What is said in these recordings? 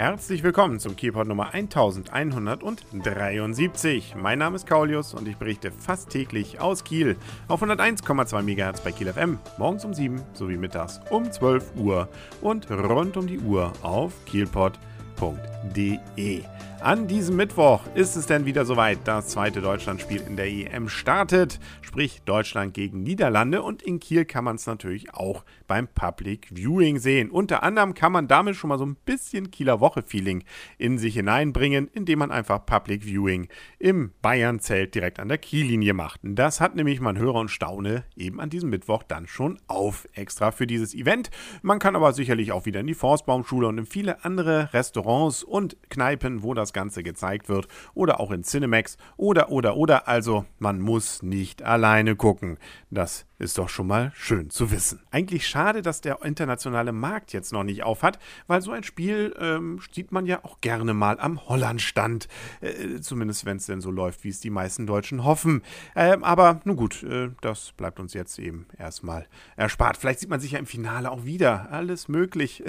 Herzlich willkommen zum Kielpot Nummer 1173. Mein Name ist Kaulius und ich berichte fast täglich aus Kiel auf 101,2 MHz bei Kiel FM, morgens um 7 sowie mittags um 12 Uhr und rund um die Uhr auf kielpot.de. An diesem Mittwoch ist es denn wieder soweit. Das zweite Deutschlandspiel in der EM startet, sprich Deutschland gegen Niederlande. Und in Kiel kann man es natürlich auch beim Public Viewing sehen. Unter anderem kann man damit schon mal so ein bisschen Kieler Woche-Feeling in sich hineinbringen, indem man einfach Public Viewing im Bayern-Zelt direkt an der Kiellinie macht. Das hat nämlich man Hörer und Staune eben an diesem Mittwoch dann schon auf, extra für dieses Event. Man kann aber sicherlich auch wieder in die Forstbaumschule und in viele andere Restaurants und Kneipen, wo das das Ganze gezeigt wird oder auch in Cinemax oder oder oder also man muss nicht alleine gucken. Das ist doch schon mal schön zu wissen. Eigentlich schade, dass der internationale Markt jetzt noch nicht auf hat, weil so ein Spiel ähm, sieht man ja auch gerne mal am Hollandstand. Äh, zumindest wenn es denn so läuft, wie es die meisten Deutschen hoffen. Ähm, aber nun gut, äh, das bleibt uns jetzt eben erstmal erspart. Vielleicht sieht man sich ja im Finale auch wieder. Alles möglich.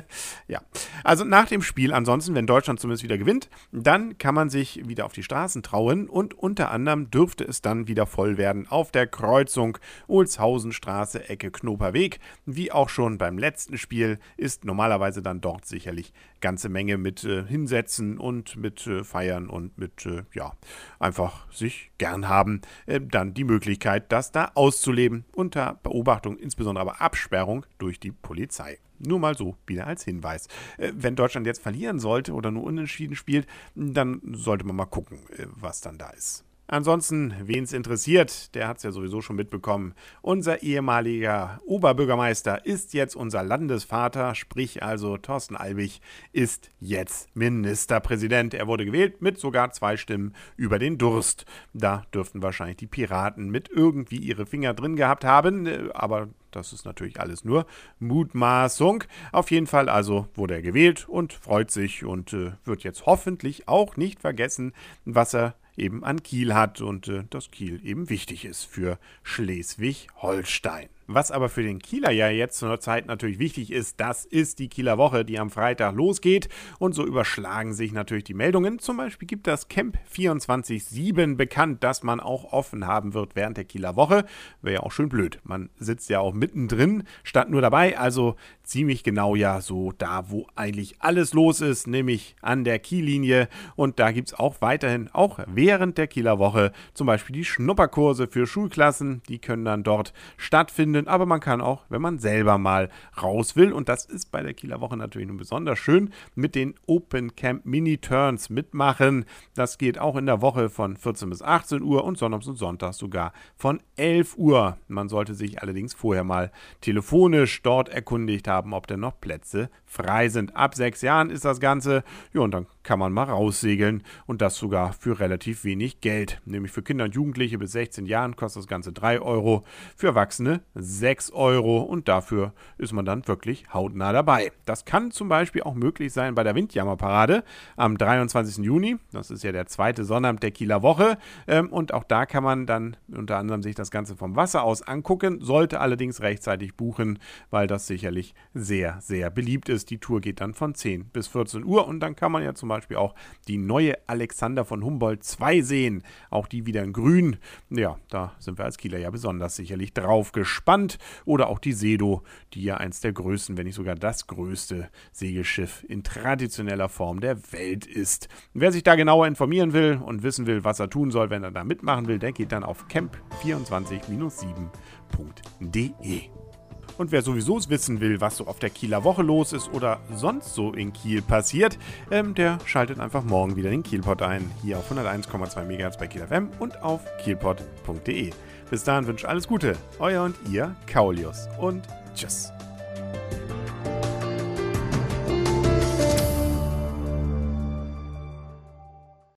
ja. Also nach dem Spiel, ansonsten, wenn Deutschland zumindest wieder gewinnt, dann kann man sich wieder auf die Straßen trauen und unter anderem dürfte es dann wieder voll werden auf der Kreuzung Olshausenstraße, Ecke Knoperweg. Wie auch schon beim letzten Spiel ist normalerweise dann dort sicherlich ganze Menge mit äh, Hinsetzen und mit äh, Feiern und mit, äh, ja, einfach sich gern haben. Äh, dann die Möglichkeit, das da auszuleben unter Beobachtung, insbesondere aber Absperrung durch die Polizei. Nur mal so, wieder als Hinweis. Äh, wenn Deutschland jetzt verlieren sollte oder nur unentschieden spielt, dann sollte man mal gucken, äh, was dann da ist. Ansonsten, wen es interessiert, der hat es ja sowieso schon mitbekommen. Unser ehemaliger Oberbürgermeister ist jetzt unser Landesvater, sprich also Thorsten Albig ist jetzt Ministerpräsident. Er wurde gewählt mit sogar zwei Stimmen über den Durst. Da dürften wahrscheinlich die Piraten mit irgendwie ihre Finger drin gehabt haben, äh, aber das ist natürlich alles nur Mutmaßung. Auf jeden Fall also wurde er gewählt und freut sich und äh, wird jetzt hoffentlich auch nicht vergessen, was er eben an Kiel hat und äh, dass Kiel eben wichtig ist für Schleswig-Holstein. Was aber für den Kieler ja jetzt zur Zeit natürlich wichtig ist, das ist die Kieler Woche, die am Freitag losgeht. Und so überschlagen sich natürlich die Meldungen. Zum Beispiel gibt das Camp 24-7 bekannt, dass man auch offen haben wird während der Kieler Woche. Wäre ja auch schön blöd. Man sitzt ja auch mittendrin, statt nur dabei. Also ziemlich genau ja so da, wo eigentlich alles los ist, nämlich an der Kiellinie. Und da gibt es auch weiterhin, auch während der Kieler Woche, zum Beispiel die Schnupperkurse für Schulklassen. Die können dann dort stattfinden finden, aber man kann auch, wenn man selber mal raus will, und das ist bei der Kieler Woche natürlich nun besonders schön, mit den Open Camp Mini Turns mitmachen. Das geht auch in der Woche von 14 bis 18 Uhr und sonntags und sonntags sogar von 11 Uhr. Man sollte sich allerdings vorher mal telefonisch dort erkundigt haben, ob denn noch Plätze frei sind. Ab sechs Jahren ist das Ganze. Ja, und dann kann man mal raussegeln und das sogar für relativ wenig Geld. Nämlich für Kinder und Jugendliche bis 16 Jahren kostet das Ganze 3 Euro, für Erwachsene 6 Euro und dafür ist man dann wirklich hautnah dabei. Das kann zum Beispiel auch möglich sein bei der Windjammerparade am 23. Juni. Das ist ja der zweite Sonnabend der Kieler Woche ähm, und auch da kann man dann unter anderem sich das Ganze vom Wasser aus angucken, sollte allerdings rechtzeitig buchen, weil das sicherlich sehr, sehr beliebt ist. Die Tour geht dann von 10 bis 14 Uhr und dann kann man ja zum Beispiel auch die neue Alexander von Humboldt 2 sehen. Auch die wieder in grün. Ja, da sind wir als Kieler ja besonders sicherlich drauf gespannt gespannt. Oder auch die Sedo, die ja eins der größten, wenn nicht sogar das größte Segelschiff in traditioneller Form der Welt ist. Wer sich da genauer informieren will und wissen will, was er tun soll, wenn er da mitmachen will, der geht dann auf camp24-7.de. Und wer sowieso wissen will, was so auf der Kieler Woche los ist oder sonst so in Kiel passiert, ähm, der schaltet einfach morgen wieder den Kielpot ein. Hier auf 101,2 MHz bei Kiel FM und auf kielpot.de. Bis dahin wünsche ich alles Gute. Euer und ihr, Kaulius. Und tschüss.